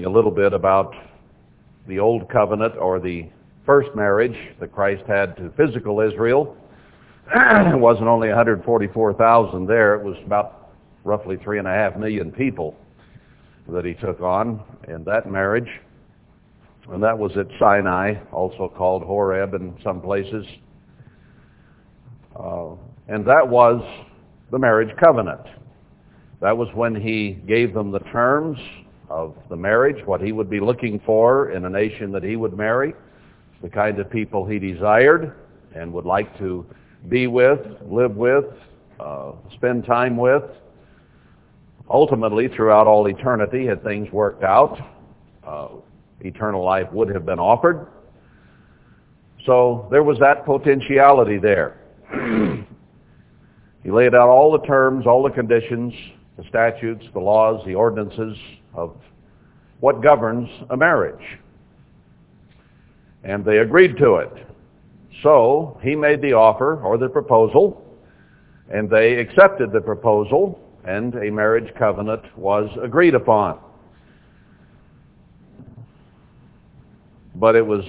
a little bit about the old covenant or the first marriage that Christ had to physical Israel. it wasn't only 144,000 there. It was about roughly three and a half million people that he took on in that marriage. And that was at Sinai, also called Horeb in some places. Uh, and that was the marriage covenant. That was when he gave them the terms of the marriage, what he would be looking for in a nation that he would marry, the kind of people he desired and would like to be with, live with, uh, spend time with. Ultimately, throughout all eternity, had things worked out, uh, eternal life would have been offered. So there was that potentiality there. he laid out all the terms, all the conditions, the statutes, the laws, the ordinances of what governs a marriage. And they agreed to it. So he made the offer or the proposal, and they accepted the proposal, and a marriage covenant was agreed upon. But it was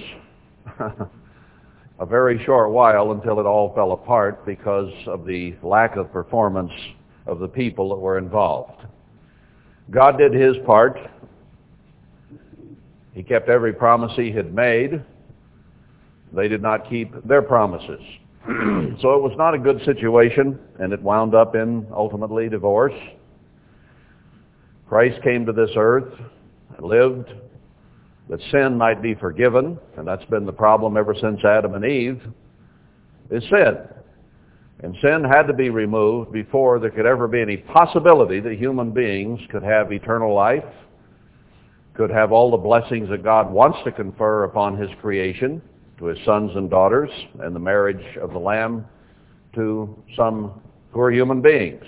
a very short while until it all fell apart because of the lack of performance of the people that were involved. God did his part. He kept every promise he had made. They did not keep their promises. so it was not a good situation, and it wound up in ultimately divorce. Christ came to this earth, and lived, that sin might be forgiven, and that's been the problem ever since Adam and Eve, is sin. And sin had to be removed before there could ever be any possibility that human beings could have eternal life, could have all the blessings that God wants to confer upon his creation, to his sons and daughters, and the marriage of the Lamb to some who are human beings.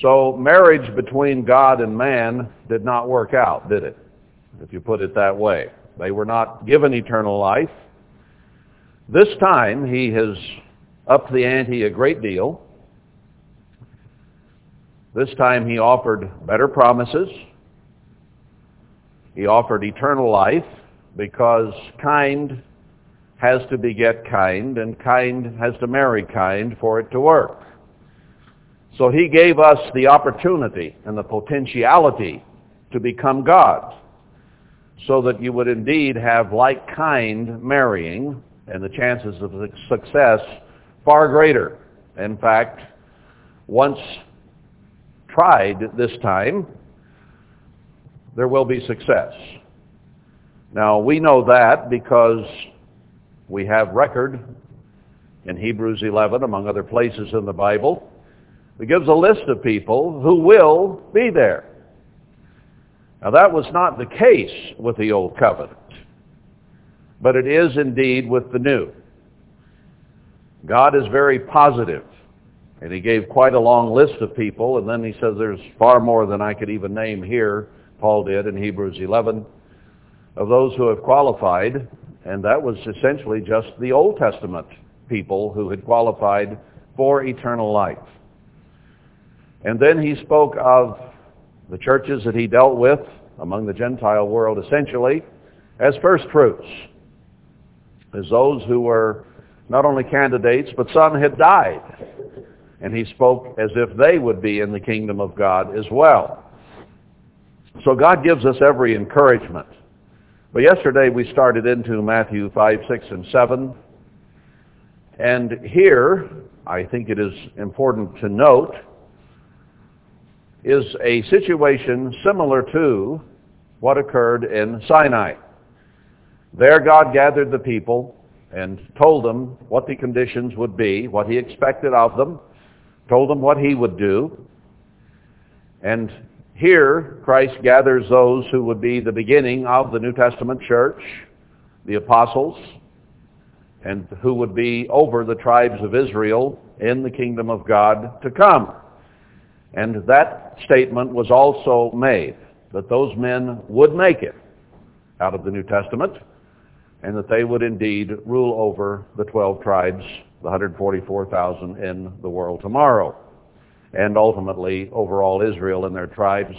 So marriage between God and man did not work out, did it? If you put it that way. They were not given eternal life. This time he has upped the ante a great deal. This time he offered better promises. He offered eternal life because kind has to beget kind and kind has to marry kind for it to work. So he gave us the opportunity and the potentiality to become God so that you would indeed have like kind marrying and the chances of success far greater. In fact, once tried this time, there will be success. Now, we know that because we have record in Hebrews 11, among other places in the Bible, that gives a list of people who will be there. Now, that was not the case with the Old Covenant, but it is indeed with the New. God is very positive, and he gave quite a long list of people, and then he says there's far more than I could even name here, Paul did in Hebrews 11, of those who have qualified, and that was essentially just the Old Testament people who had qualified for eternal life. And then he spoke of the churches that he dealt with among the Gentile world essentially as first fruits, as those who were not only candidates, but some had died. And he spoke as if they would be in the kingdom of God as well. So God gives us every encouragement. But yesterday we started into Matthew 5, 6, and 7. And here, I think it is important to note, is a situation similar to what occurred in Sinai. There God gathered the people and told them what the conditions would be, what he expected of them, told them what he would do. And here, Christ gathers those who would be the beginning of the New Testament church, the apostles, and who would be over the tribes of Israel in the kingdom of God to come. And that statement was also made, that those men would make it out of the New Testament and that they would indeed rule over the 12 tribes, the 144,000 in the world tomorrow, and ultimately over all Israel and their tribes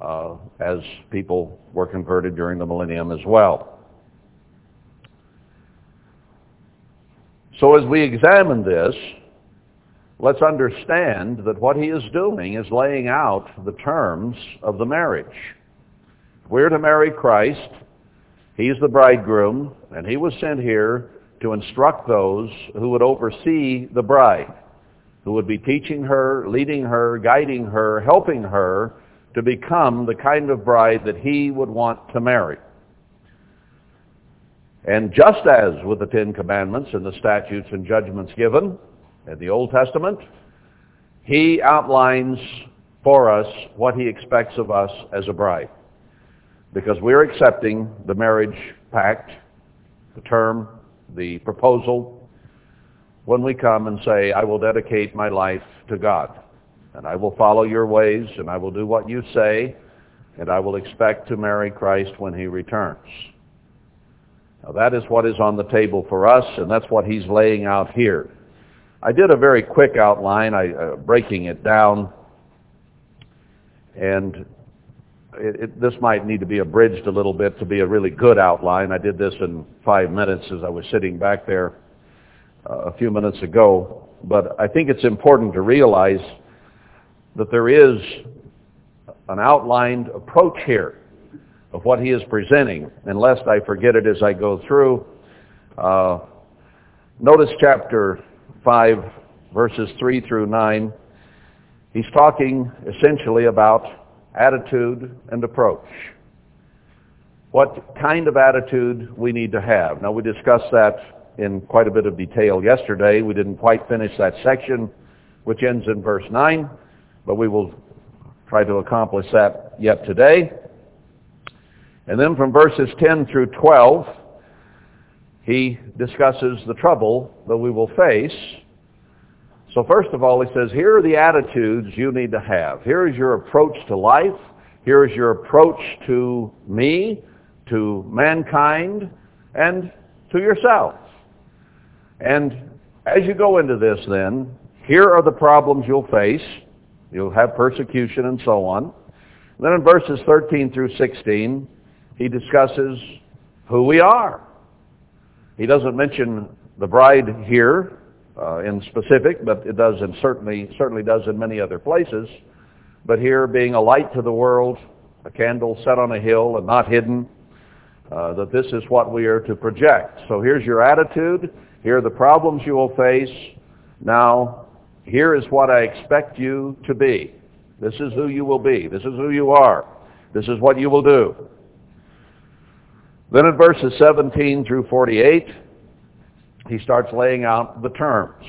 uh, as people were converted during the millennium as well. So as we examine this, let's understand that what he is doing is laying out the terms of the marriage. We're to marry Christ. He's the bridegroom, and he was sent here to instruct those who would oversee the bride, who would be teaching her, leading her, guiding her, helping her to become the kind of bride that he would want to marry. And just as with the Ten Commandments and the statutes and judgments given in the Old Testament, he outlines for us what he expects of us as a bride. Because we're accepting the marriage pact, the term, the proposal, when we come and say, I will dedicate my life to God, and I will follow your ways, and I will do what you say, and I will expect to marry Christ when he returns. Now that is what is on the table for us, and that's what he's laying out here. I did a very quick outline, I, uh, breaking it down, and it, it, this might need to be abridged a little bit to be a really good outline. I did this in five minutes as I was sitting back there uh, a few minutes ago, but I think it's important to realize that there is an outlined approach here of what he is presenting, and lest I forget it as I go through. Uh, notice chapter 5, verses 3 through 9. He's talking essentially about attitude and approach. What kind of attitude we need to have. Now we discussed that in quite a bit of detail yesterday. We didn't quite finish that section, which ends in verse 9, but we will try to accomplish that yet today. And then from verses 10 through 12, he discusses the trouble that we will face. So first of all, he says, here are the attitudes you need to have. Here is your approach to life. Here is your approach to me, to mankind, and to yourself. And as you go into this then, here are the problems you'll face. You'll have persecution and so on. Then in verses 13 through 16, he discusses who we are. He doesn't mention the bride here uh, in specific, but it does and certainly certainly does in many other places. But here, being a light to the world, a candle set on a hill and not hidden, uh, that this is what we are to project. So here's your attitude. Here are the problems you will face. Now, here is what I expect you to be. This is who you will be. This is who you are. This is what you will do. Then in verses 17 through 48, he starts laying out the terms,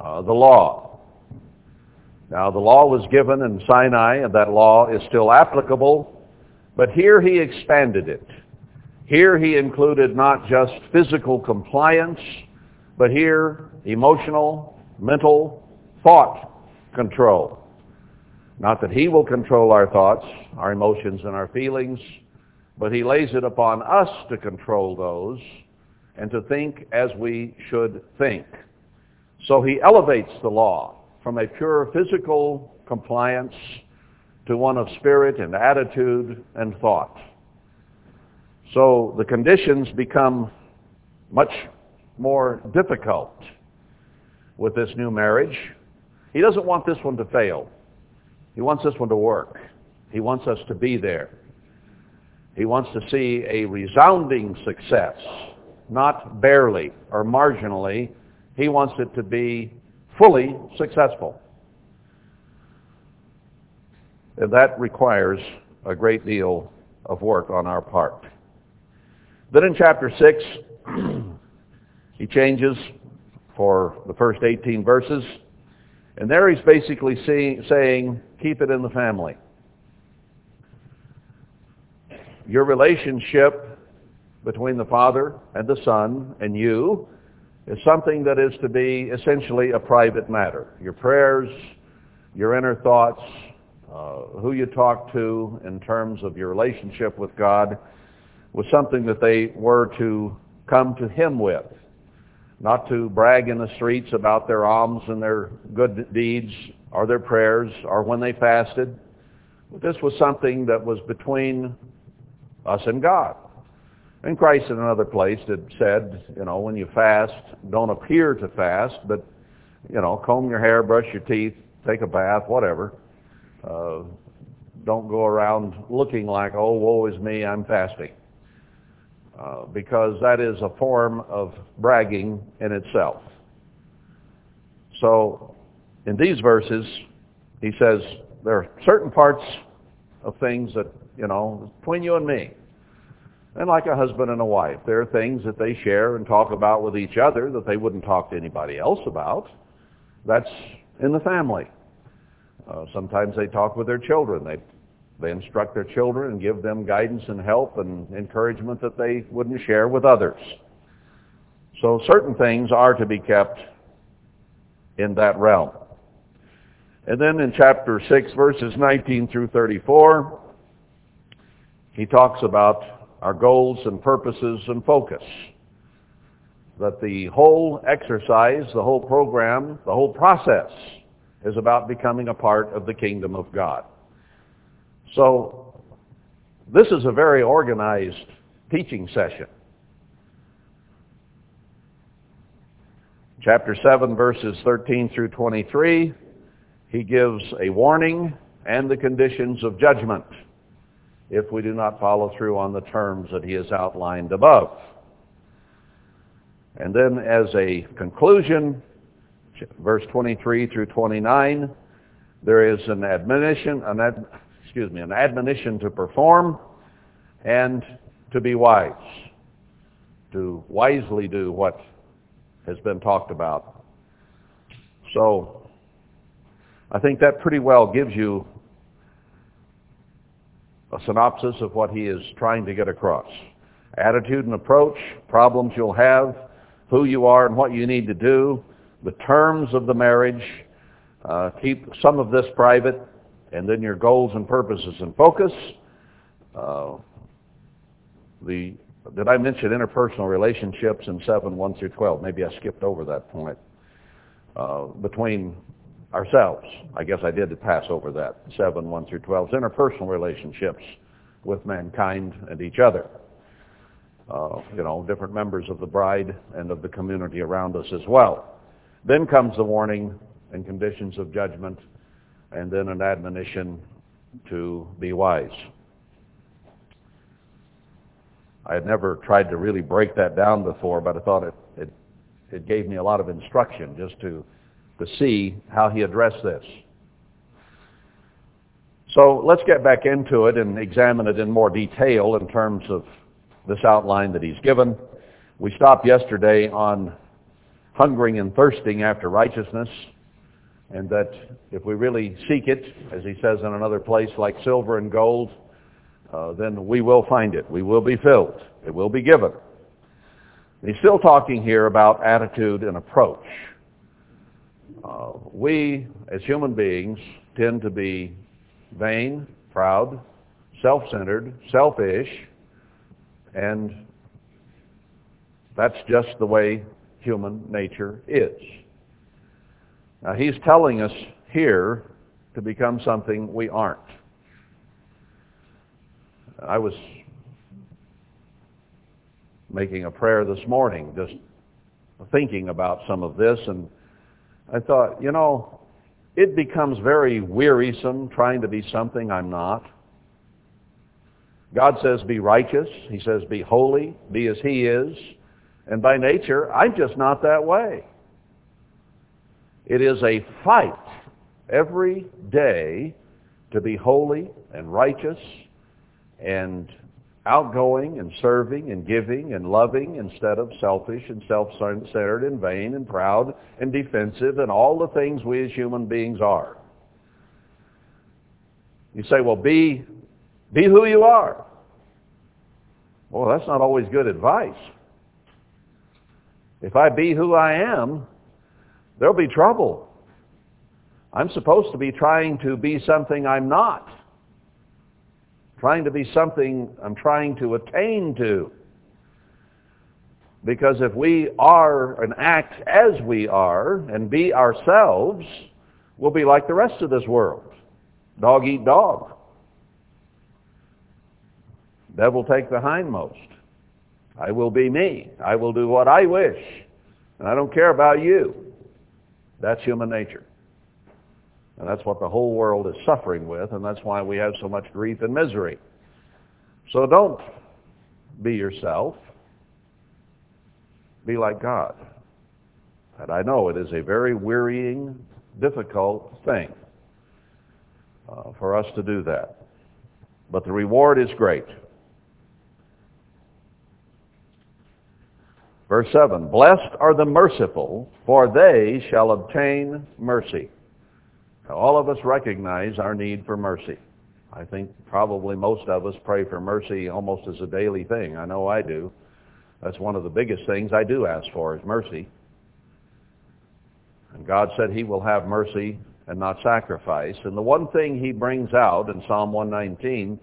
uh, the law. Now the law was given in Sinai, and that law is still applicable, but here he expanded it. Here he included not just physical compliance, but here emotional, mental, thought control. Not that he will control our thoughts, our emotions, and our feelings, but he lays it upon us to control those and to think as we should think. So he elevates the law from a pure physical compliance to one of spirit and attitude and thought. So the conditions become much more difficult with this new marriage. He doesn't want this one to fail. He wants this one to work. He wants us to be there. He wants to see a resounding success, not barely or marginally. He wants it to be fully successful. And that requires a great deal of work on our part. Then in chapter 6, he changes for the first 18 verses. And there he's basically saying, keep it in the family your relationship between the Father and the Son and you is something that is to be essentially a private matter. Your prayers, your inner thoughts, uh, who you talk to in terms of your relationship with God was something that they were to come to Him with, not to brag in the streets about their alms and their good deeds or their prayers or when they fasted, This was something that was between us and God. And Christ in another place had said, you know, when you fast, don't appear to fast, but, you know, comb your hair, brush your teeth, take a bath, whatever. Uh, don't go around looking like, oh, woe is me, I'm fasting. Uh, because that is a form of bragging in itself. So in these verses, he says there are certain parts of things that, you know, between you and me. And like a husband and a wife, there are things that they share and talk about with each other that they wouldn't talk to anybody else about. That's in the family. Uh, sometimes they talk with their children. They they instruct their children and give them guidance and help and encouragement that they wouldn't share with others. So certain things are to be kept in that realm. And then in chapter 6, verses 19 through 34, he talks about our goals and purposes and focus. That the whole exercise, the whole program, the whole process is about becoming a part of the kingdom of God. So this is a very organized teaching session. Chapter 7, verses 13 through 23, he gives a warning and the conditions of judgment if we do not follow through on the terms that he has outlined above. And then as a conclusion, verse 23 through 29, there is an admonition, an ad, excuse me, an admonition to perform and to be wise, to wisely do what has been talked about. So I think that pretty well gives you a synopsis of what he is trying to get across. Attitude and approach, problems you'll have, who you are and what you need to do, the terms of the marriage. Uh, keep some of this private, and then your goals and purposes and focus. Uh, the did I mention interpersonal relationships in 7, 1 through 12? Maybe I skipped over that point. Uh, between ourselves. I guess I did pass over that. 7, 1 through 12. Interpersonal relationships with mankind and each other. Uh, you know, different members of the bride and of the community around us as well. Then comes the warning and conditions of judgment and then an admonition to be wise. I had never tried to really break that down before, but I thought it, it, it gave me a lot of instruction just to, to see how he addressed this. So let's get back into it and examine it in more detail in terms of this outline that he's given. We stopped yesterday on hungering and thirsting after righteousness and that if we really seek it, as he says in another place, like silver and gold, uh, then we will find it. We will be filled. It will be given. he's still talking here about attitude and approach. Uh, we, as human beings, tend to be vain, proud, self-centered, selfish, and that's just the way human nature is. Now he's telling us here to become something we aren't. I was making a prayer this morning, just thinking about some of this, and I thought, you know, it becomes very wearisome trying to be something I'm not. God says be righteous. He says be holy, be as he is. And by nature, I'm just not that way. It is a fight every day to be holy and righteous and outgoing and serving and giving and loving instead of selfish and self-centered and vain and proud and defensive and all the things we as human beings are. You say, well, be, be who you are. Well, that's not always good advice. If I be who I am, there'll be trouble. I'm supposed to be trying to be something I'm not trying to be something I'm trying to attain to. Because if we are and act as we are and be ourselves, we'll be like the rest of this world. Dog eat dog. Devil take the hindmost. I will be me. I will do what I wish. And I don't care about you. That's human nature. And that's what the whole world is suffering with, and that's why we have so much grief and misery. So don't be yourself. Be like God. And I know it is a very wearying, difficult thing uh, for us to do that. But the reward is great. Verse 7, Blessed are the merciful, for they shall obtain mercy. Now, all of us recognize our need for mercy. I think probably most of us pray for mercy almost as a daily thing. I know I do. That's one of the biggest things I do ask for is mercy. And God said he will have mercy and not sacrifice. And the one thing he brings out in Psalm 119,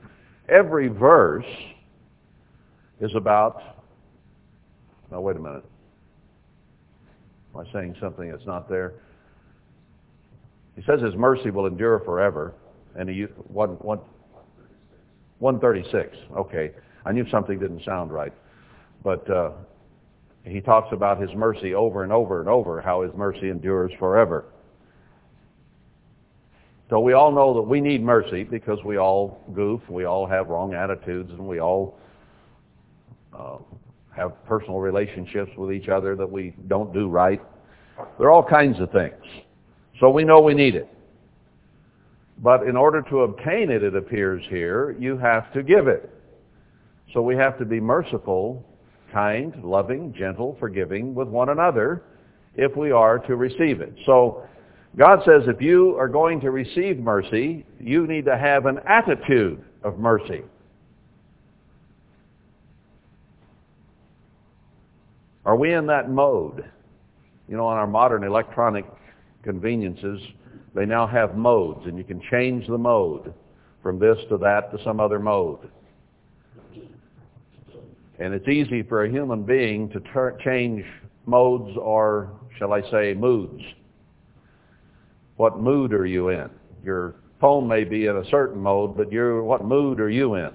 every verse is about, now wait a minute. Am I saying something that's not there? He says his mercy will endure forever. And he, one, one, 136. Okay. I knew something didn't sound right. But uh, he talks about his mercy over and over and over, how his mercy endures forever. So we all know that we need mercy because we all goof, we all have wrong attitudes, and we all uh, have personal relationships with each other that we don't do right. There are all kinds of things. So we know we need it. But in order to obtain it, it appears here, you have to give it. So we have to be merciful kind, loving, gentle, forgiving with one another if we are to receive it. So God says if you are going to receive mercy, you need to have an attitude of mercy. Are we in that mode? You know, on our modern electronic conveniences, they now have modes, and you can change the mode from this to that to some other mode. And it's easy for a human being to ter- change modes or, shall I say, moods. What mood are you in? Your phone may be in a certain mode, but you're, what mood are you in?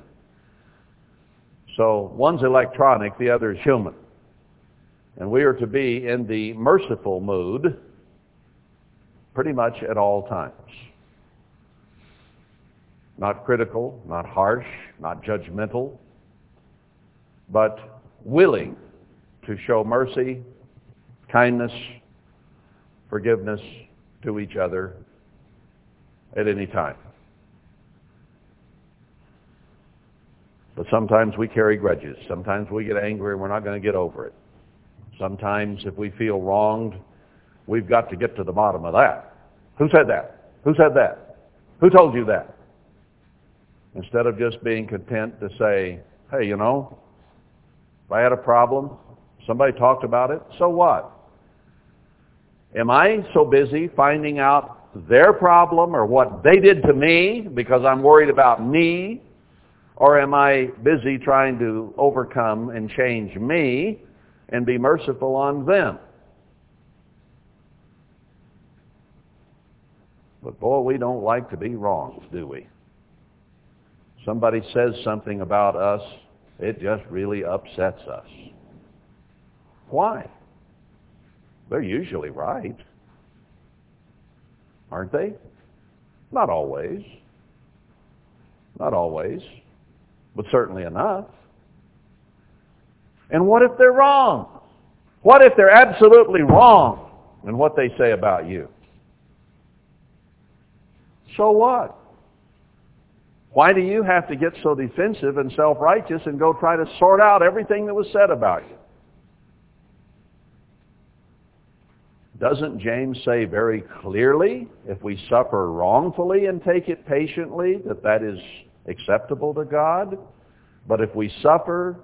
So one's electronic, the other is human. And we are to be in the merciful mood pretty much at all times. Not critical, not harsh, not judgmental, but willing to show mercy, kindness, forgiveness to each other at any time. But sometimes we carry grudges. Sometimes we get angry and we're not going to get over it. Sometimes if we feel wronged, we've got to get to the bottom of that. Who said that? Who said that? Who told you that? Instead of just being content to say, hey, you know, if I had a problem, somebody talked about it, so what? Am I so busy finding out their problem or what they did to me because I'm worried about me? Or am I busy trying to overcome and change me and be merciful on them? But boy, we don't like to be wrong, do we? Somebody says something about us it just really upsets us. Why? They're usually right. Aren't they? Not always. Not always. But certainly enough. And what if they're wrong? What if they're absolutely wrong in what they say about you? So what? Why do you have to get so defensive and self-righteous and go try to sort out everything that was said about you? Doesn't James say very clearly, if we suffer wrongfully and take it patiently, that that is acceptable to God? But if we suffer,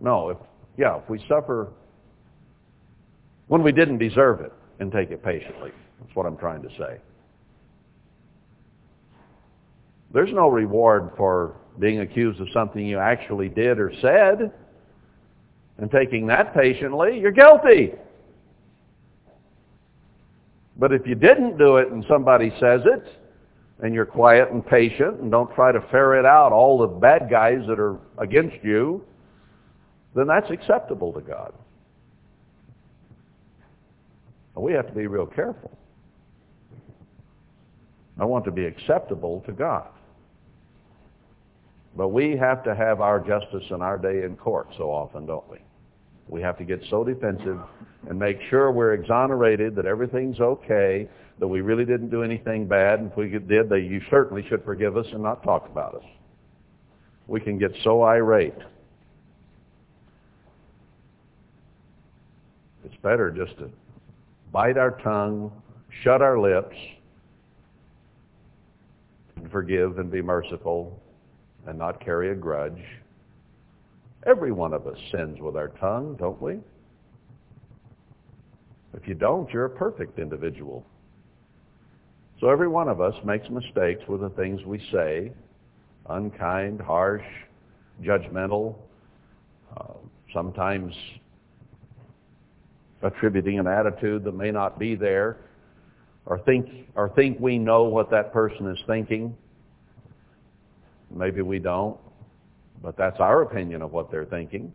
no, if, yeah, if we suffer when we didn't deserve it and take it patiently, that's what I'm trying to say. There's no reward for being accused of something you actually did or said and taking that patiently. You're guilty. But if you didn't do it and somebody says it, and you're quiet and patient and don't try to ferret out all the bad guys that are against you, then that's acceptable to God. We have to be real careful. I want to be acceptable to God. But we have to have our justice and our day in court so often, don't we? We have to get so defensive and make sure we're exonerated, that everything's okay, that we really didn't do anything bad. And if we did, that you certainly should forgive us and not talk about us. We can get so irate. It's better just to bite our tongue, shut our lips, and forgive and be merciful and not carry a grudge. Every one of us sins with our tongue, don't we? If you don't, you're a perfect individual. So every one of us makes mistakes with the things we say, unkind, harsh, judgmental, uh, sometimes attributing an attitude that may not be there, or think, or think we know what that person is thinking. Maybe we don't, but that's our opinion of what they're thinking.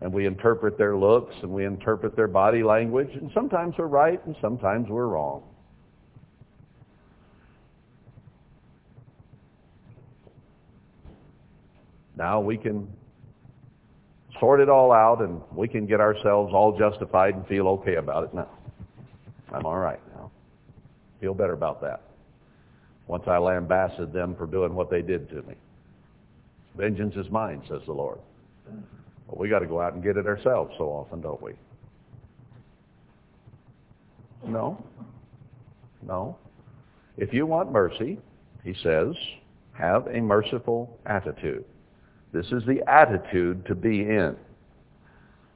And we interpret their looks and we interpret their body language, and sometimes we're right and sometimes we're wrong. Now we can sort it all out and we can get ourselves all justified and feel okay about it. now. I'm all right now. Feel better about that. Once I lambasted them for doing what they did to me. Vengeance is mine, says the Lord. But we got to go out and get it ourselves so often, don't we? No. No. If you want mercy, he says, have a merciful attitude. This is the attitude to be in.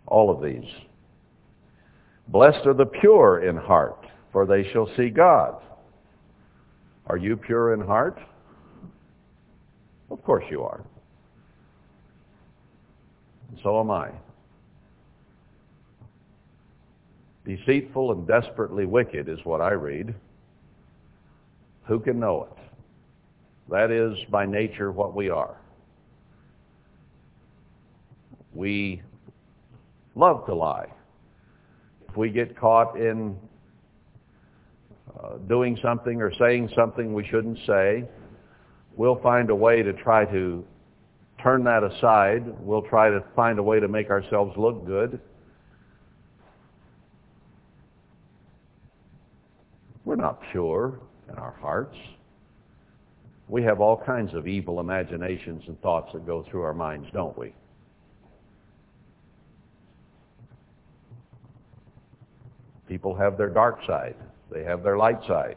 All of these. Blessed are the pure in heart, for they shall see God. Are you pure in heart? Of course you are. And so am I. Deceitful and desperately wicked is what I read. Who can know it? That is by nature what we are. We love to lie. If we get caught in uh, doing something or saying something we shouldn't say, we'll find a way to try to turn that aside. We'll try to find a way to make ourselves look good. We're not pure in our hearts. We have all kinds of evil imaginations and thoughts that go through our minds, don't we? People have their dark side. They have their light side.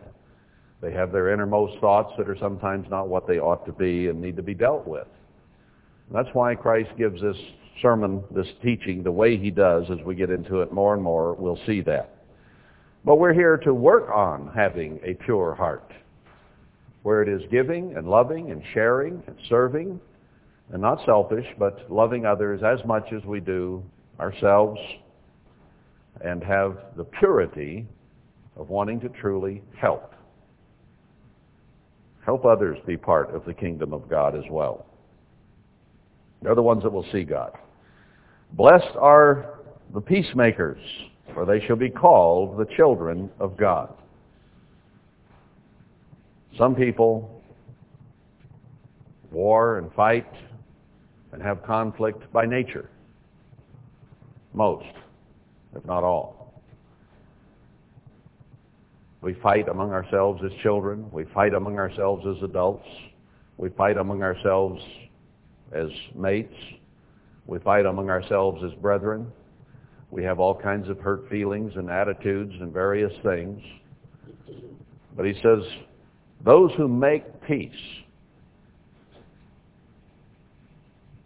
They have their innermost thoughts that are sometimes not what they ought to be and need to be dealt with. That's why Christ gives this sermon, this teaching, the way he does as we get into it more and more. We'll see that. But we're here to work on having a pure heart, where it is giving and loving and sharing and serving, and not selfish, but loving others as much as we do ourselves and have the purity of wanting to truly help. Help others be part of the kingdom of God as well. They're the ones that will see God. Blessed are the peacemakers, for they shall be called the children of God. Some people war and fight and have conflict by nature. Most if not all. We fight among ourselves as children. We fight among ourselves as adults. We fight among ourselves as mates. We fight among ourselves as brethren. We have all kinds of hurt feelings and attitudes and various things. But he says, those who make peace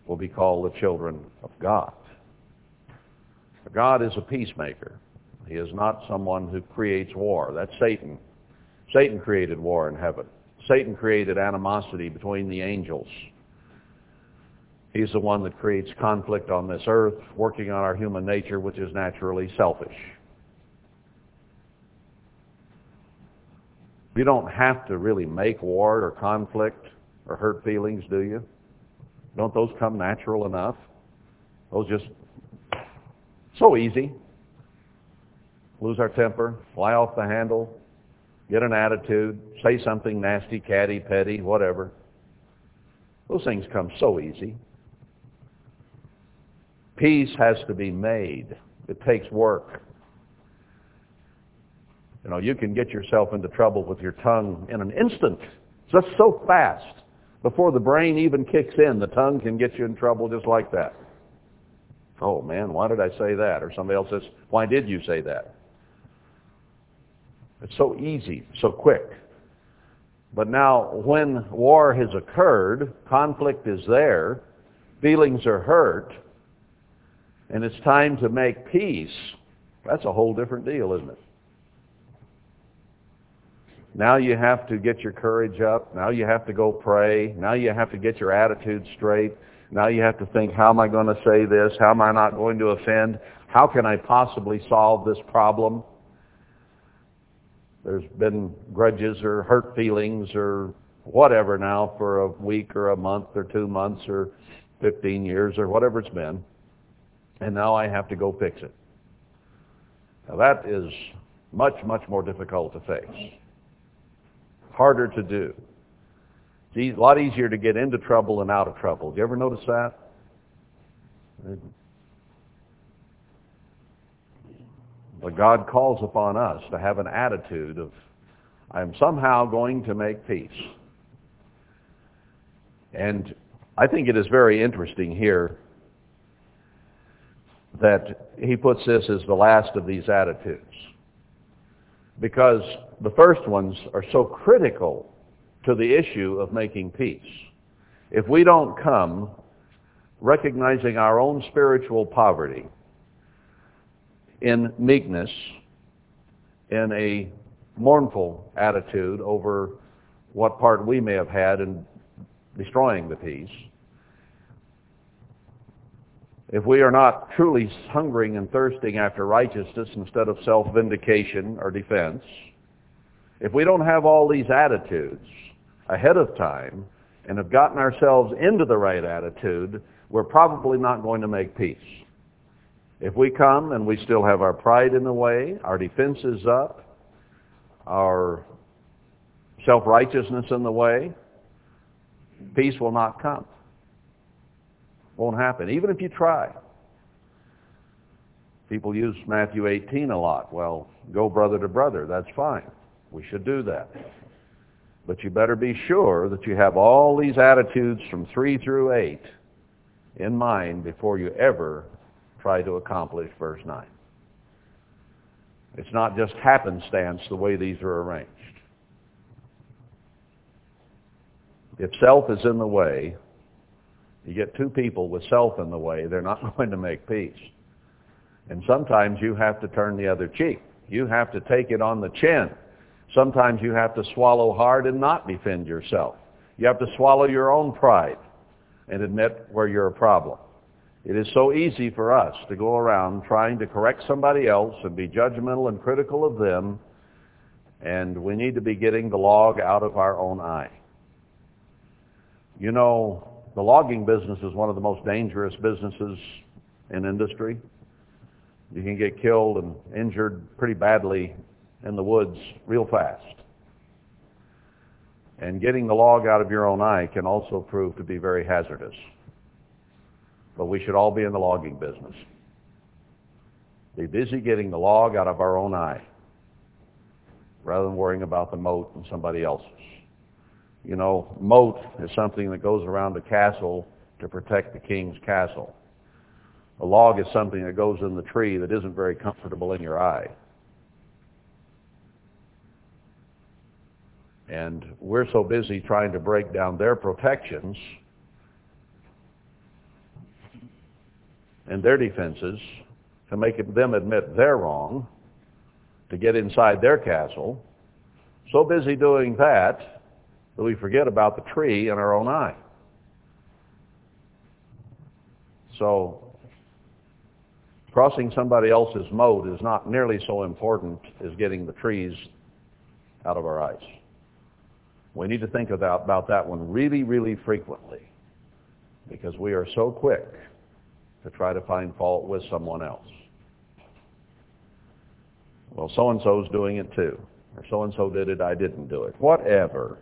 will be called the children of God. God is a peacemaker. He is not someone who creates war. That's Satan. Satan created war in heaven. Satan created animosity between the angels. He's the one that creates conflict on this earth, working on our human nature, which is naturally selfish. You don't have to really make war or conflict or hurt feelings, do you? Don't those come natural enough? Those just so easy. Lose our temper, fly off the handle, get an attitude, say something nasty, catty, petty, whatever. Those things come so easy. Peace has to be made. It takes work. You know, you can get yourself into trouble with your tongue in an instant. Just so fast. Before the brain even kicks in, the tongue can get you in trouble just like that. Oh man, why did I say that? Or somebody else says, why did you say that? It's so easy, so quick. But now, when war has occurred, conflict is there, feelings are hurt, and it's time to make peace, that's a whole different deal, isn't it? Now you have to get your courage up. Now you have to go pray. Now you have to get your attitude straight. Now you have to think, how am I going to say this? How am I not going to offend? How can I possibly solve this problem? There's been grudges or hurt feelings or whatever now for a week or a month or two months or 15 years or whatever it's been. And now I have to go fix it. Now that is much, much more difficult to face. Harder to do. It's a lot easier to get into trouble than out of trouble. Do you ever notice that? But God calls upon us to have an attitude of, I'm somehow going to make peace. And I think it is very interesting here that he puts this as the last of these attitudes. Because the first ones are so critical to the issue of making peace. If we don't come recognizing our own spiritual poverty in meekness, in a mournful attitude over what part we may have had in destroying the peace, if we are not truly hungering and thirsting after righteousness instead of self-vindication or defense, if we don't have all these attitudes ahead of time and have gotten ourselves into the right attitude, we're probably not going to make peace. If we come and we still have our pride in the way, our defense is up, our self-righteousness in the way, peace will not come. Won't happen, even if you try. People use Matthew 18 a lot. Well, go brother to brother. That's fine. We should do that. But you better be sure that you have all these attitudes from 3 through 8 in mind before you ever try to accomplish verse 9. It's not just happenstance the way these are arranged. If self is in the way, you get two people with self in the way, they're not going to make peace. And sometimes you have to turn the other cheek. You have to take it on the chin. Sometimes you have to swallow hard and not defend yourself. You have to swallow your own pride and admit where you're a problem. It is so easy for us to go around trying to correct somebody else and be judgmental and critical of them, and we need to be getting the log out of our own eye. You know, the logging business is one of the most dangerous businesses in industry. You can get killed and injured pretty badly in the woods real fast. And getting the log out of your own eye can also prove to be very hazardous. But we should all be in the logging business. Be busy getting the log out of our own eye rather than worrying about the mote in somebody else's. You know, moat is something that goes around a castle to protect the king's castle. A log is something that goes in the tree that isn't very comfortable in your eye. And we're so busy trying to break down their protections and their defenses to make them admit they're wrong, to get inside their castle. So busy doing that that we forget about the tree in our own eye. So crossing somebody else's moat is not nearly so important as getting the trees out of our eyes. We need to think about, about that one really, really frequently because we are so quick to try to find fault with someone else. Well, so-and-so's doing it too. Or so-and-so did it, I didn't do it. Whatever.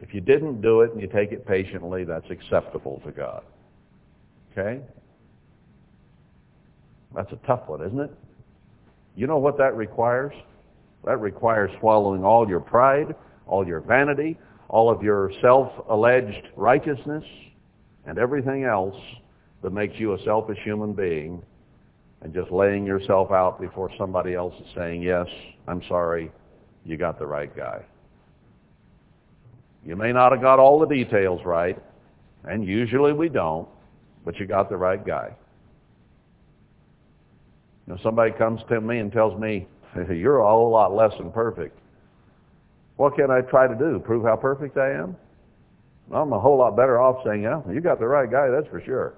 If you didn't do it and you take it patiently, that's acceptable to God. Okay? That's a tough one, isn't it? You know what that requires? That requires swallowing all your pride, all your vanity, all of your self-alleged righteousness, and everything else that makes you a selfish human being, and just laying yourself out before somebody else is saying, yes, I'm sorry, you got the right guy. You may not have got all the details right, and usually we don't, but you got the right guy. You know, somebody comes to me and tells me, you're a whole lot less than perfect. What can I try to do? Prove how perfect I am? I'm a whole lot better off saying, yeah, you got the right guy, that's for sure.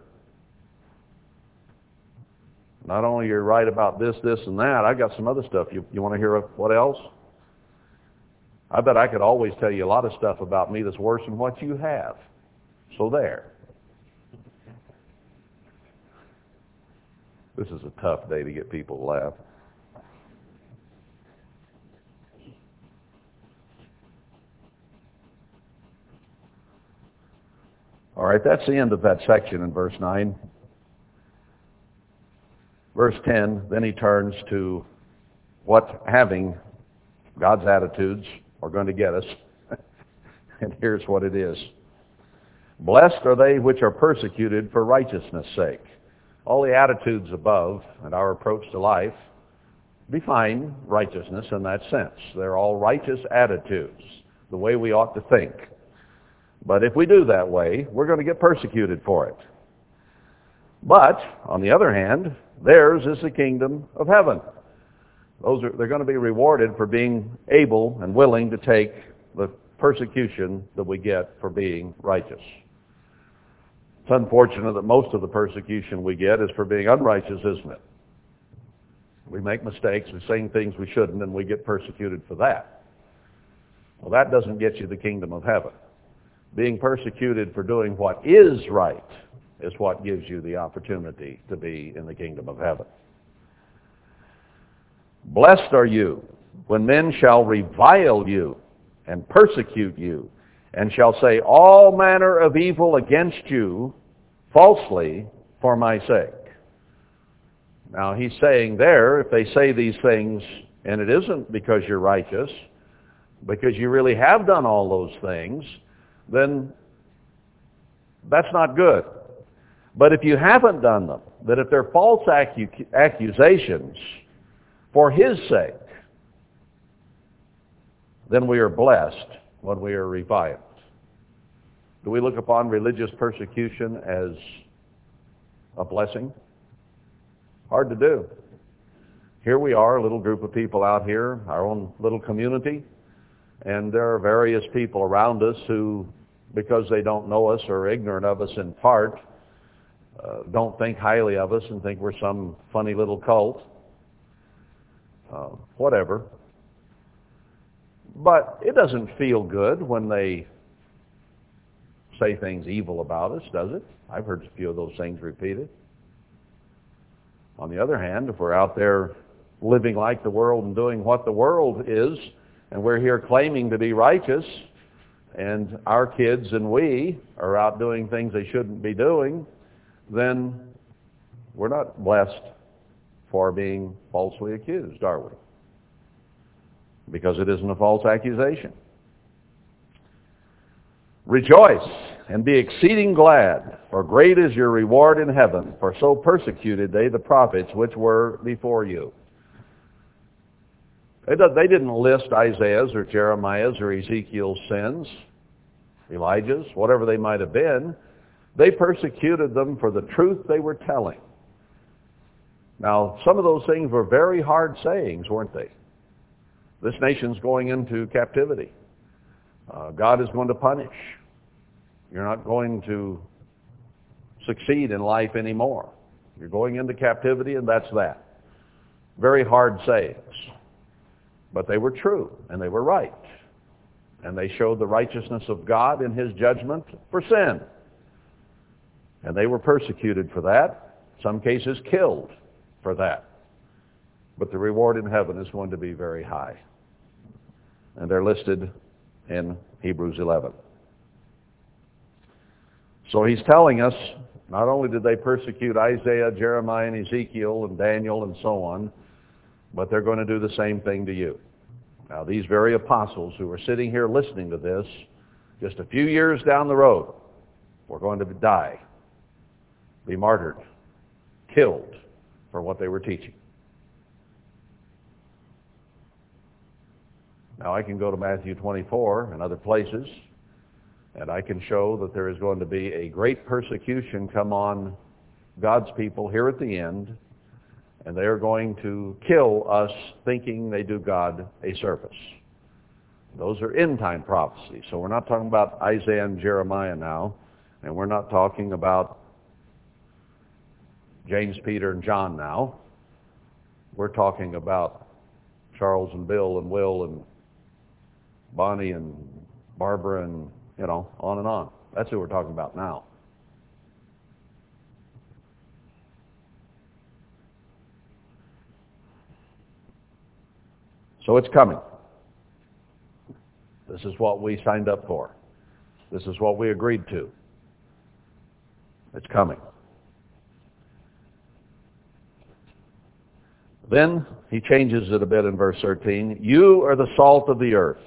Not only you're right about this, this, and that, I got some other stuff. You, you want to hear what else? I bet I could always tell you a lot of stuff about me that's worse than what you have. So there. This is a tough day to get people to laugh. All right, that's the end of that section in verse 9. Verse 10, then he turns to what having God's attitudes are going to get us. and here's what it is. Blessed are they which are persecuted for righteousness' sake. All the attitudes above and our approach to life define righteousness in that sense. They're all righteous attitudes, the way we ought to think. But if we do that way, we're going to get persecuted for it. But, on the other hand, theirs is the kingdom of heaven. Those are, they're going to be rewarded for being able and willing to take the persecution that we get for being righteous. It's unfortunate that most of the persecution we get is for being unrighteous, isn't it? We make mistakes, we say things we shouldn't, and we get persecuted for that. Well, that doesn't get you the kingdom of heaven. Being persecuted for doing what is right is what gives you the opportunity to be in the kingdom of heaven. Blessed are you when men shall revile you and persecute you and shall say all manner of evil against you falsely for my sake. Now he's saying there, if they say these things, and it isn't because you're righteous, because you really have done all those things, then that's not good. But if you haven't done them, that if they're false accu- accusations for his sake, then we are blessed when we are reviled. Do we look upon religious persecution as a blessing? Hard to do. Here we are, a little group of people out here, our own little community, and there are various people around us who, because they don't know us or are ignorant of us in part, uh, don't think highly of us and think we're some funny little cult. Uh, whatever. But it doesn't feel good when they say things evil about us, does it? I've heard a few of those things repeated. On the other hand, if we're out there living like the world and doing what the world is, and we're here claiming to be righteous, and our kids and we are out doing things they shouldn't be doing, then we're not blessed for being falsely accused, are we? Because it isn't a false accusation. Rejoice and be exceeding glad, for great is your reward in heaven, for so persecuted they the prophets which were before you. They didn't list Isaiah's or Jeremiah's or Ezekiel's sins, Elijah's, whatever they might have been. They persecuted them for the truth they were telling. Now, some of those things were very hard sayings, weren't they? This nation's going into captivity. Uh, God is going to punish. You're not going to succeed in life anymore. You're going into captivity, and that's that. Very hard sayings. But they were true, and they were right. And they showed the righteousness of God in his judgment for sin. And they were persecuted for that, some cases killed for that. But the reward in heaven is going to be very high. And they're listed in Hebrews 11. So he's telling us, not only did they persecute Isaiah, Jeremiah, and Ezekiel, and Daniel, and so on, but they're going to do the same thing to you. Now, these very apostles who are sitting here listening to this, just a few years down the road, were going to die, be martyred, killed for what they were teaching. Now, I can go to Matthew 24 and other places, and I can show that there is going to be a great persecution come on God's people here at the end, and they are going to kill us thinking they do God a service. Those are end-time prophecies. So we're not talking about Isaiah and Jeremiah now, and we're not talking about James, Peter, and John now. We're talking about Charles and Bill and Will and Bonnie and Barbara and, you know, on and on. That's who we're talking about now. So it's coming. This is what we signed up for. This is what we agreed to. It's coming. Then he changes it a bit in verse 13. You are the salt of the earth.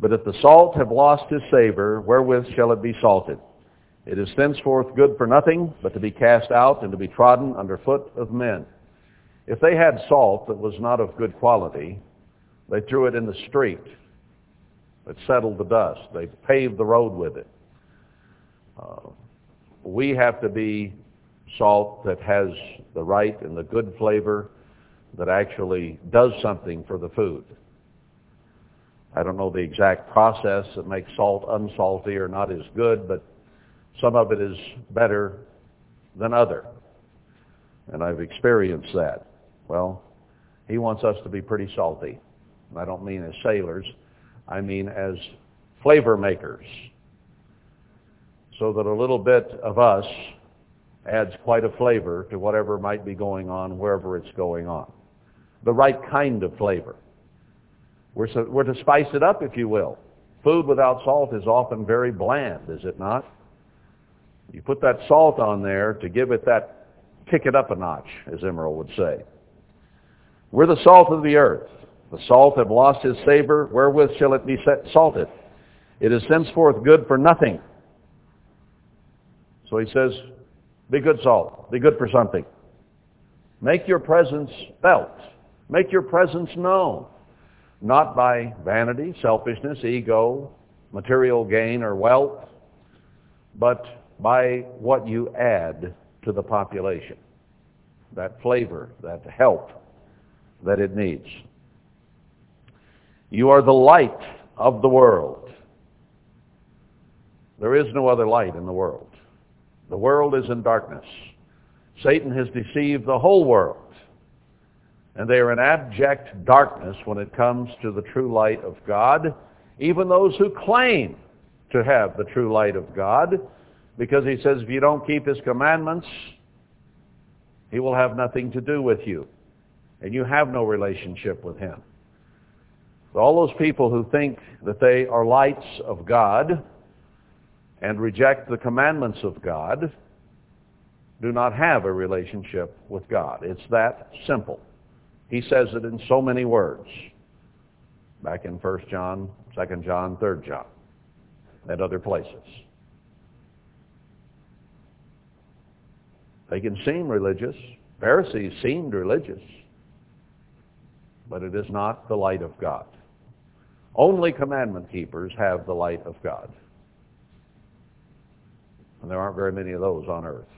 But if the salt have lost his savor, wherewith shall it be salted? It is thenceforth good for nothing, but to be cast out and to be trodden under foot of men. If they had salt that was not of good quality, they threw it in the street. It settled the dust. They paved the road with it. Uh, we have to be salt that has the right and the good flavor that actually does something for the food. I don't know the exact process that makes salt unsalty or not as good, but some of it is better than other. And I've experienced that. Well, he wants us to be pretty salty. I don't mean as sailors. I mean as flavor makers. So that a little bit of us adds quite a flavor to whatever might be going on wherever it's going on. The right kind of flavor. We're, so, we're to spice it up, if you will. Food without salt is often very bland, is it not? You put that salt on there to give it that, kick it up a notch, as Emeril would say. We're the salt of the earth. The salt have lost his savor. Wherewith shall it be salted? It is henceforth good for nothing. So he says, be good salt. Be good for something. Make your presence felt. Make your presence known. Not by vanity, selfishness, ego, material gain, or wealth, but by what you add to the population. That flavor, that help that it needs. You are the light of the world. There is no other light in the world. The world is in darkness. Satan has deceived the whole world. And they are in abject darkness when it comes to the true light of God, even those who claim to have the true light of God, because he says if you don't keep his commandments, he will have nothing to do with you, and you have no relationship with him. All those people who think that they are lights of God and reject the commandments of God do not have a relationship with God. It's that simple. He says it in so many words. Back in 1 John, 2 John, 3 John, and other places. They can seem religious. Pharisees seemed religious. But it is not the light of God. Only commandment keepers have the light of God. And there aren't very many of those on earth.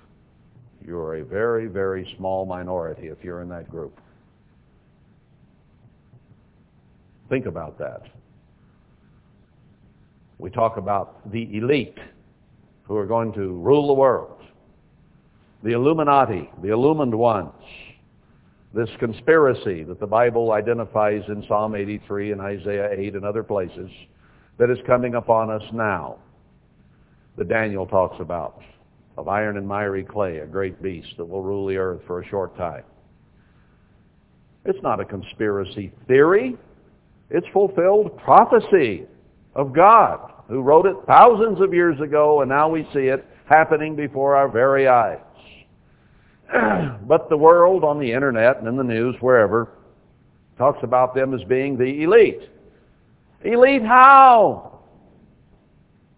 You're a very, very small minority if you're in that group. Think about that. We talk about the elite who are going to rule the world. The Illuminati, the illumined ones this conspiracy that the Bible identifies in Psalm 83 and Isaiah 8 and other places that is coming upon us now that Daniel talks about, of iron and miry clay, a great beast that will rule the earth for a short time. It's not a conspiracy theory. It's fulfilled prophecy of God who wrote it thousands of years ago, and now we see it happening before our very eyes. but the world on the internet and in the news, wherever, talks about them as being the elite. Elite how?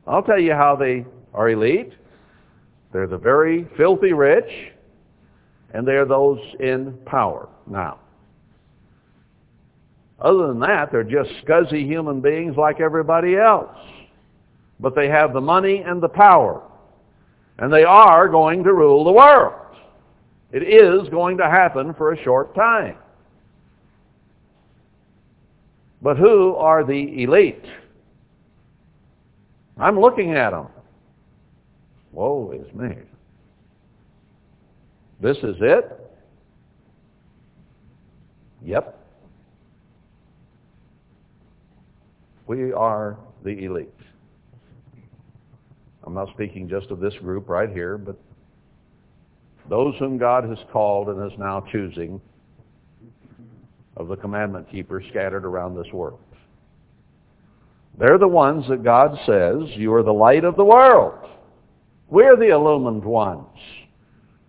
I'll tell you how they are elite. They're the very filthy rich, and they're those in power now. Other than that, they're just scuzzy human beings like everybody else. But they have the money and the power. And they are going to rule the world. It is going to happen for a short time. But who are the elite? I'm looking at them. Woe is me. This is it? Yep. We are the elite. I'm not speaking just of this group right here, but those whom God has called and is now choosing of the commandment keepers scattered around this world. They're the ones that God says, you are the light of the world. We're the illumined ones.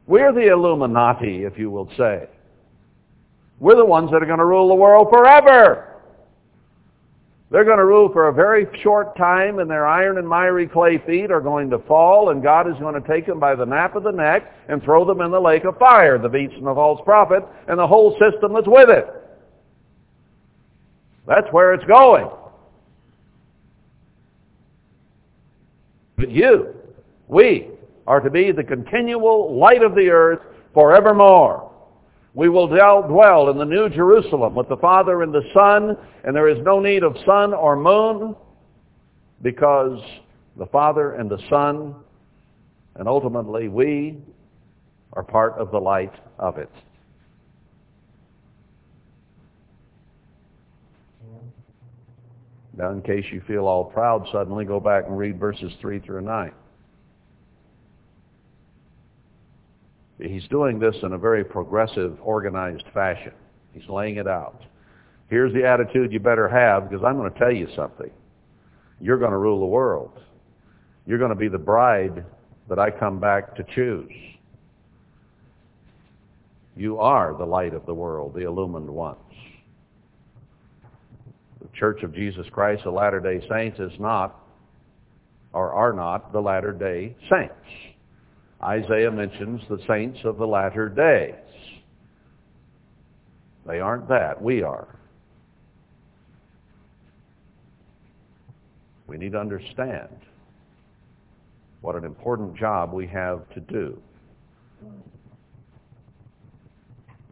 We're the Illuminati, if you will say. We're the ones that are going to rule the world forever. They're going to rule for a very short time, and their iron and miry clay feet are going to fall, and God is going to take them by the nape of the neck and throw them in the lake of fire, the beast and the false prophet, and the whole system that's with it. That's where it's going. But you, we, are to be the continual light of the earth forevermore. We will dwell in the New Jerusalem with the Father and the Son, and there is no need of sun or moon because the Father and the Son, and ultimately we, are part of the light of it. Now, in case you feel all proud suddenly, go back and read verses 3 through 9. He's doing this in a very progressive, organized fashion. He's laying it out. Here's the attitude you better have because I'm going to tell you something. You're going to rule the world. You're going to be the bride that I come back to choose. You are the light of the world, the illumined ones. The Church of Jesus Christ of Latter-day Saints is not, or are not, the Latter-day Saints. Isaiah mentions the saints of the latter days. They aren't that. We are. We need to understand what an important job we have to do.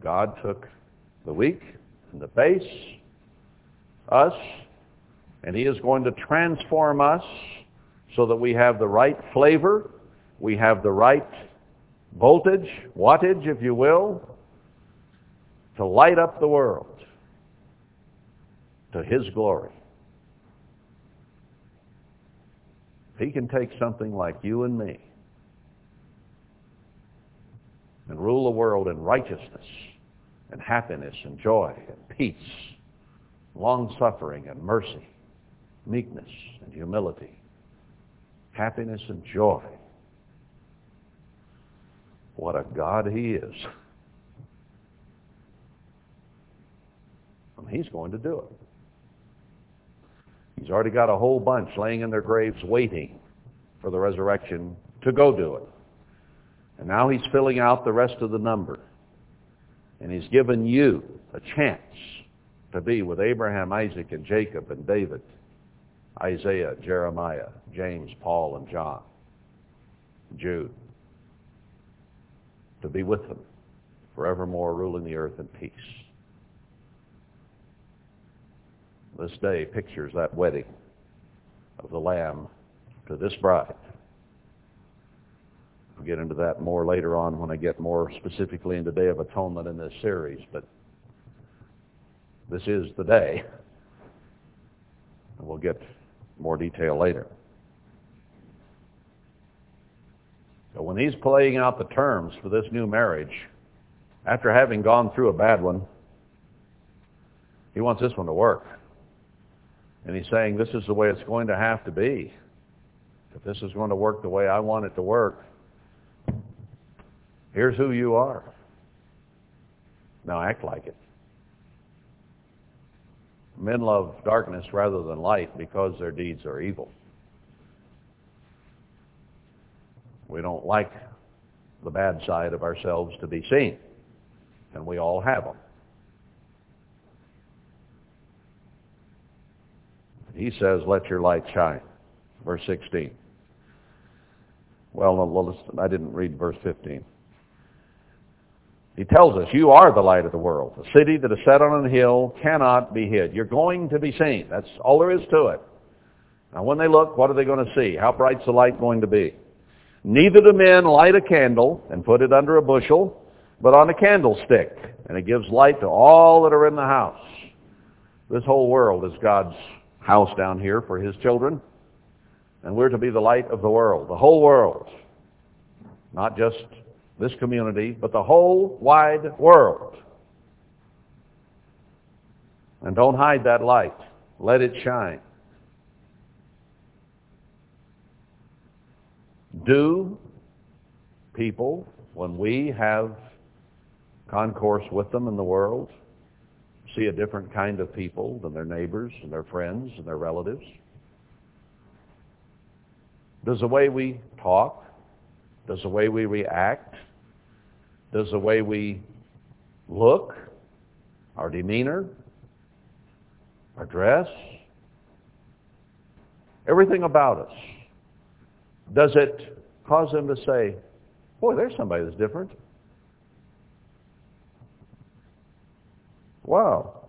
God took the weak and the base, us, and he is going to transform us so that we have the right flavor we have the right voltage, wattage, if you will, to light up the world to his glory. He can take something like you and me and rule the world in righteousness and happiness and joy and peace, long-suffering and mercy, meekness and humility, happiness and joy what a God he is. And he's going to do it. He's already got a whole bunch laying in their graves waiting for the resurrection to go do it. And now he's filling out the rest of the number. And he's given you a chance to be with Abraham, Isaac, and Jacob, and David, Isaiah, Jeremiah, James, Paul, and John, Jude to be with them forevermore, ruling the earth in peace. This day pictures that wedding of the Lamb to this bride. We'll get into that more later on when I get more specifically into Day of Atonement in this series, but this is the day. And we'll get more detail later. But when he's playing out the terms for this new marriage, after having gone through a bad one, he wants this one to work. And he's saying this is the way it's going to have to be. If this is going to work the way I want it to work, here's who you are. Now act like it. Men love darkness rather than light because their deeds are evil. We don't like the bad side of ourselves to be seen, and we all have them. He says, let your light shine. Verse 16. Well, I didn't read verse 15. He tells us, you are the light of the world. A city that is set on a hill cannot be hid. You're going to be seen. That's all there is to it. Now when they look, what are they going to see? How bright's the light going to be? Neither do men light a candle and put it under a bushel, but on a candlestick, and it gives light to all that are in the house. This whole world is God's house down here for his children. And we're to be the light of the world, the whole world. Not just this community, but the whole wide world. And don't hide that light. Let it shine. Do people, when we have concourse with them in the world, see a different kind of people than their neighbors and their friends and their relatives? Does the way we talk, does the way we react, does the way we look, our demeanor, our dress, everything about us, does it cause them to say, boy, there's somebody that's different? Wow.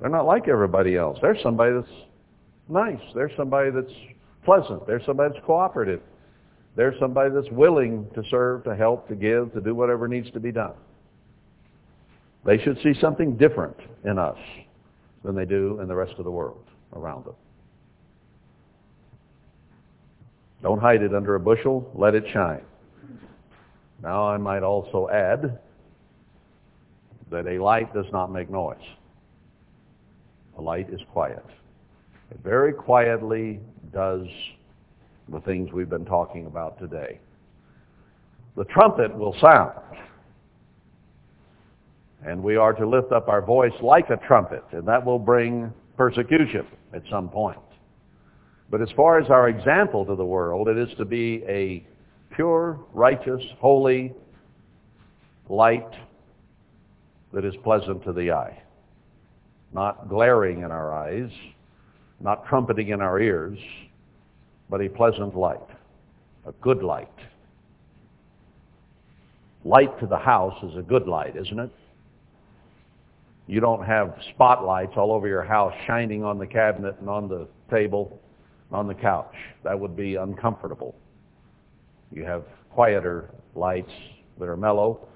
They're not like everybody else. There's somebody that's nice. There's somebody that's pleasant. There's somebody that's cooperative. There's somebody that's willing to serve, to help, to give, to do whatever needs to be done. They should see something different in us than they do in the rest of the world around them. Don't hide it under a bushel. Let it shine. Now I might also add that a light does not make noise. A light is quiet. It very quietly does the things we've been talking about today. The trumpet will sound. And we are to lift up our voice like a trumpet, and that will bring persecution at some point. But as far as our example to the world, it is to be a pure, righteous, holy light that is pleasant to the eye. Not glaring in our eyes, not trumpeting in our ears, but a pleasant light, a good light. Light to the house is a good light, isn't it? You don't have spotlights all over your house shining on the cabinet and on the table, on the couch. That would be uncomfortable. You have quieter lights that are mellow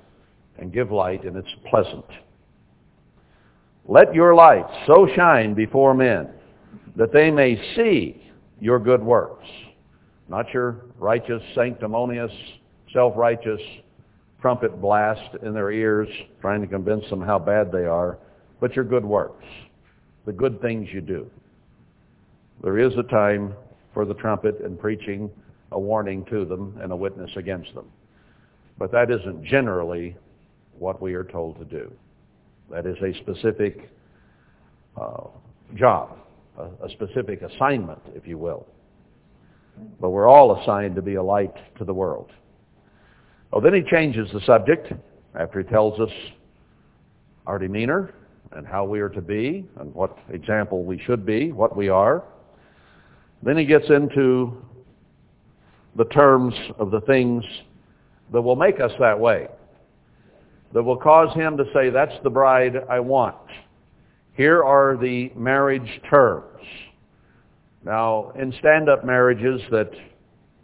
and give light and it's pleasant. Let your light so shine before men that they may see your good works. Not your righteous, sanctimonious, self-righteous trumpet blast in their ears trying to convince them how bad they are, but your good works, the good things you do. There is a time for the trumpet and preaching a warning to them and a witness against them. But that isn't generally what we are told to do. That is a specific uh, job a, a specific assignment, if you will. But we're all assigned to be a light to the world. Oh, then he changes the subject after he tells us our demeanor and how we are to be and what example we should be, what we are. Then he gets into the terms of the things that will make us that way, that will cause him to say, that's the bride I want. Here are the marriage terms. Now, in stand-up marriages that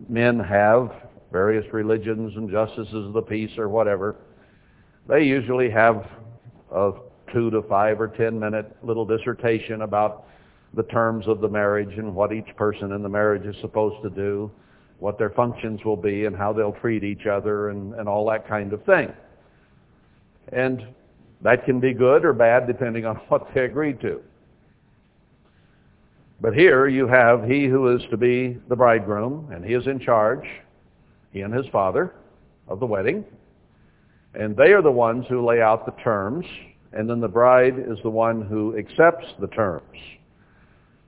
men have, various religions and justices of the peace or whatever, they usually have a two to five or ten minute little dissertation about the terms of the marriage and what each person in the marriage is supposed to do, what their functions will be and how they'll treat each other and, and all that kind of thing. And that can be good or bad depending on what they agreed to. But here you have he who is to be the bridegroom, and he is in charge, he and his father, of the wedding. And they are the ones who lay out the terms, and then the bride is the one who accepts the terms.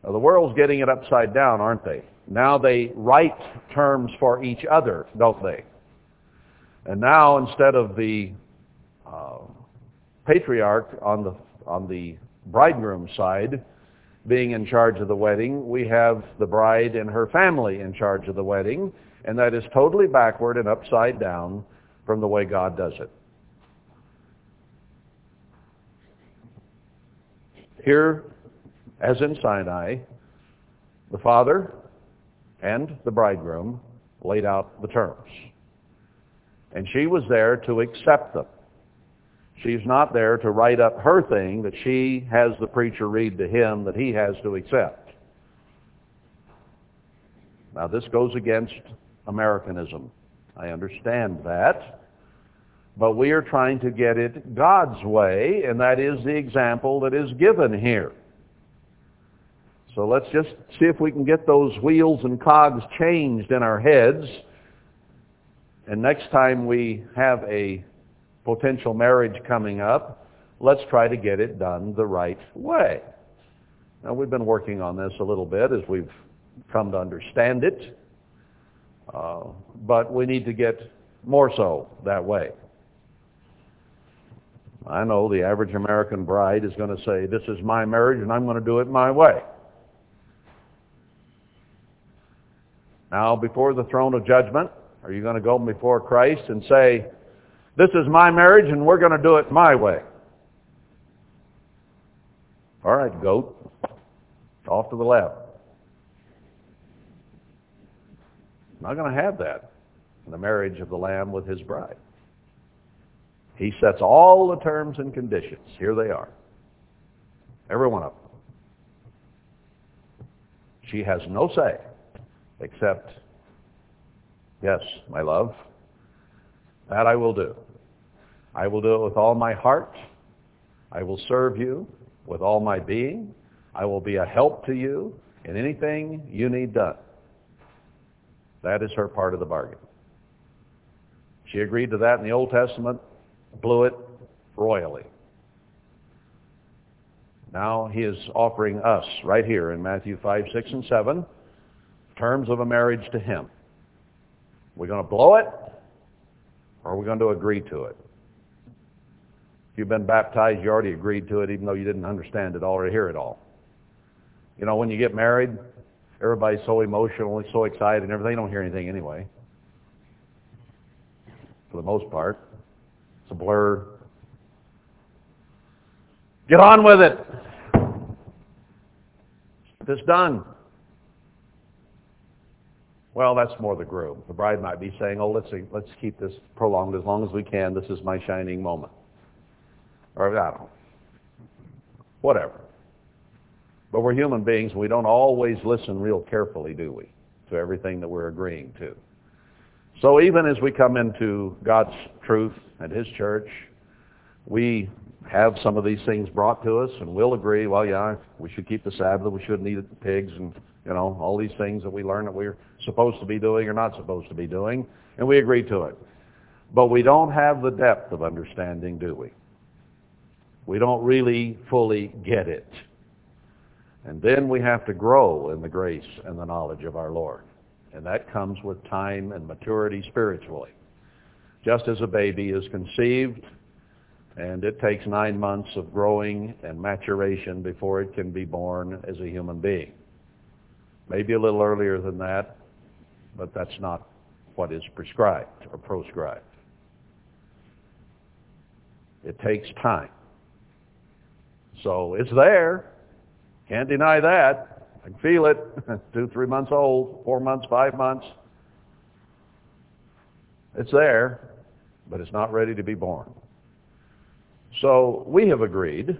Now, the world's getting it upside down, aren't they? Now they write terms for each other, don't they? And now instead of the uh, patriarch on the on the bridegroom side being in charge of the wedding, we have the bride and her family in charge of the wedding, and that is totally backward and upside down from the way God does it. Here, as in Sinai, the father and the bridegroom laid out the terms. And she was there to accept them. She's not there to write up her thing that she has the preacher read to him that he has to accept. Now this goes against Americanism. I understand that. But we are trying to get it God's way, and that is the example that is given here. So let's just see if we can get those wheels and cogs changed in our heads. And next time we have a potential marriage coming up, let's try to get it done the right way. Now, we've been working on this a little bit as we've come to understand it, uh, but we need to get more so that way. I know the average American bride is going to say, this is my marriage and I'm going to do it my way. Now, before the throne of judgment, are you going to go before Christ and say, this is my marriage and we're going to do it my way. All right, goat. Off to the left. Not going to have that in the marriage of the Lamb with his bride. He sets all the terms and conditions. Here they are. Every one of them. She has no say except, yes, my love, that I will do. I will do it with all my heart. I will serve you with all my being. I will be a help to you in anything you need done. That is her part of the bargain. She agreed to that in the Old Testament, blew it royally. Now he is offering us right here in Matthew 5, 6, and 7 terms of a marriage to him. We're going to blow it or are we going to agree to it? If you've been baptized, you already agreed to it, even though you didn't understand it all or hear it all. You know, when you get married, everybody's so emotional, so excited and everything. They don't hear anything anyway. For the most part. It's a blur. Get on with it. It's done. Well, that's more the groom. The bride might be saying, oh, let's, see let's keep this prolonged as long as we can. This is my shining moment. Or, I don't know. Whatever. But we're human beings. We don't always listen real carefully, do we, to everything that we're agreeing to. So even as we come into God's truth and his church, we have some of these things brought to us, and we'll agree, well, yeah, we should keep the Sabbath, we shouldn't eat the pigs, and, you know, all these things that we learn that we're supposed to be doing or not supposed to be doing, and we agree to it. But we don't have the depth of understanding, do we? We don't really fully get it. And then we have to grow in the grace and the knowledge of our Lord. And that comes with time and maturity spiritually. Just as a baby is conceived, and it takes nine months of growing and maturation before it can be born as a human being. Maybe a little earlier than that, but that's not what is prescribed or proscribed. It takes time. So it's there. Can't deny that. I can feel it. Two, three months old, four months, five months. It's there, but it's not ready to be born. So we have agreed,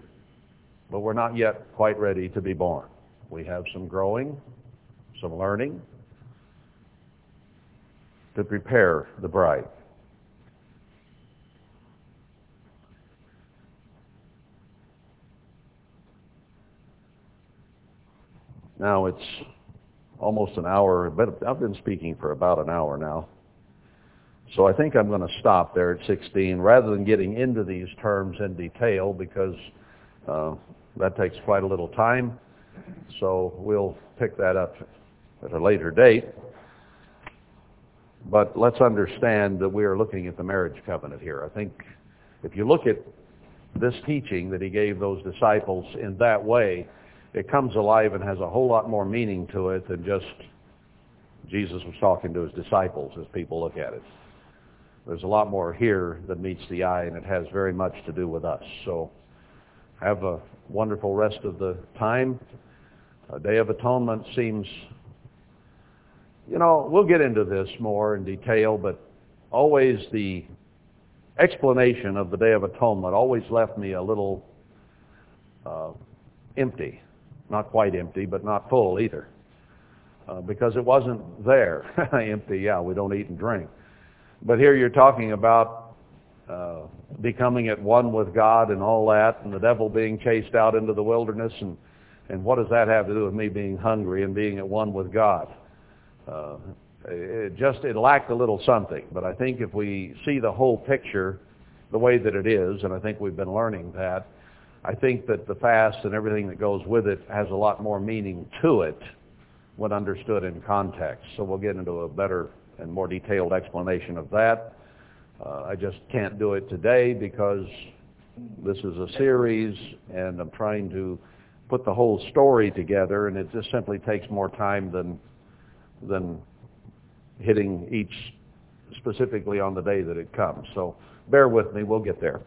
but we're not yet quite ready to be born. We have some growing, some learning to prepare the bride. Now it's almost an hour, but I've been speaking for about an hour now. So I think I'm going to stop there at 16 rather than getting into these terms in detail because uh, that takes quite a little time. So we'll pick that up at a later date. But let's understand that we are looking at the marriage covenant here. I think if you look at this teaching that he gave those disciples in that way, it comes alive and has a whole lot more meaning to it than just Jesus was talking to his disciples as people look at it. There's a lot more here that meets the eye, and it has very much to do with us. So have a wonderful rest of the time. A Day of Atonement seems, you know, we'll get into this more in detail, but always the explanation of the Day of Atonement always left me a little uh, empty. Not quite empty, but not full either. Uh, because it wasn't there. empty, yeah, we don't eat and drink. But here you're talking about uh, becoming at one with God and all that, and the devil being chased out into the wilderness, and and what does that have to do with me being hungry and being at one with God? Uh, it just it lacked a little something. But I think if we see the whole picture the way that it is, and I think we've been learning that, I think that the fast and everything that goes with it has a lot more meaning to it when understood in context. So we'll get into a better and more detailed explanation of that. Uh, I just can't do it today because this is a series and I'm trying to put the whole story together and it just simply takes more time than than hitting each specifically on the day that it comes. So bear with me, we'll get there.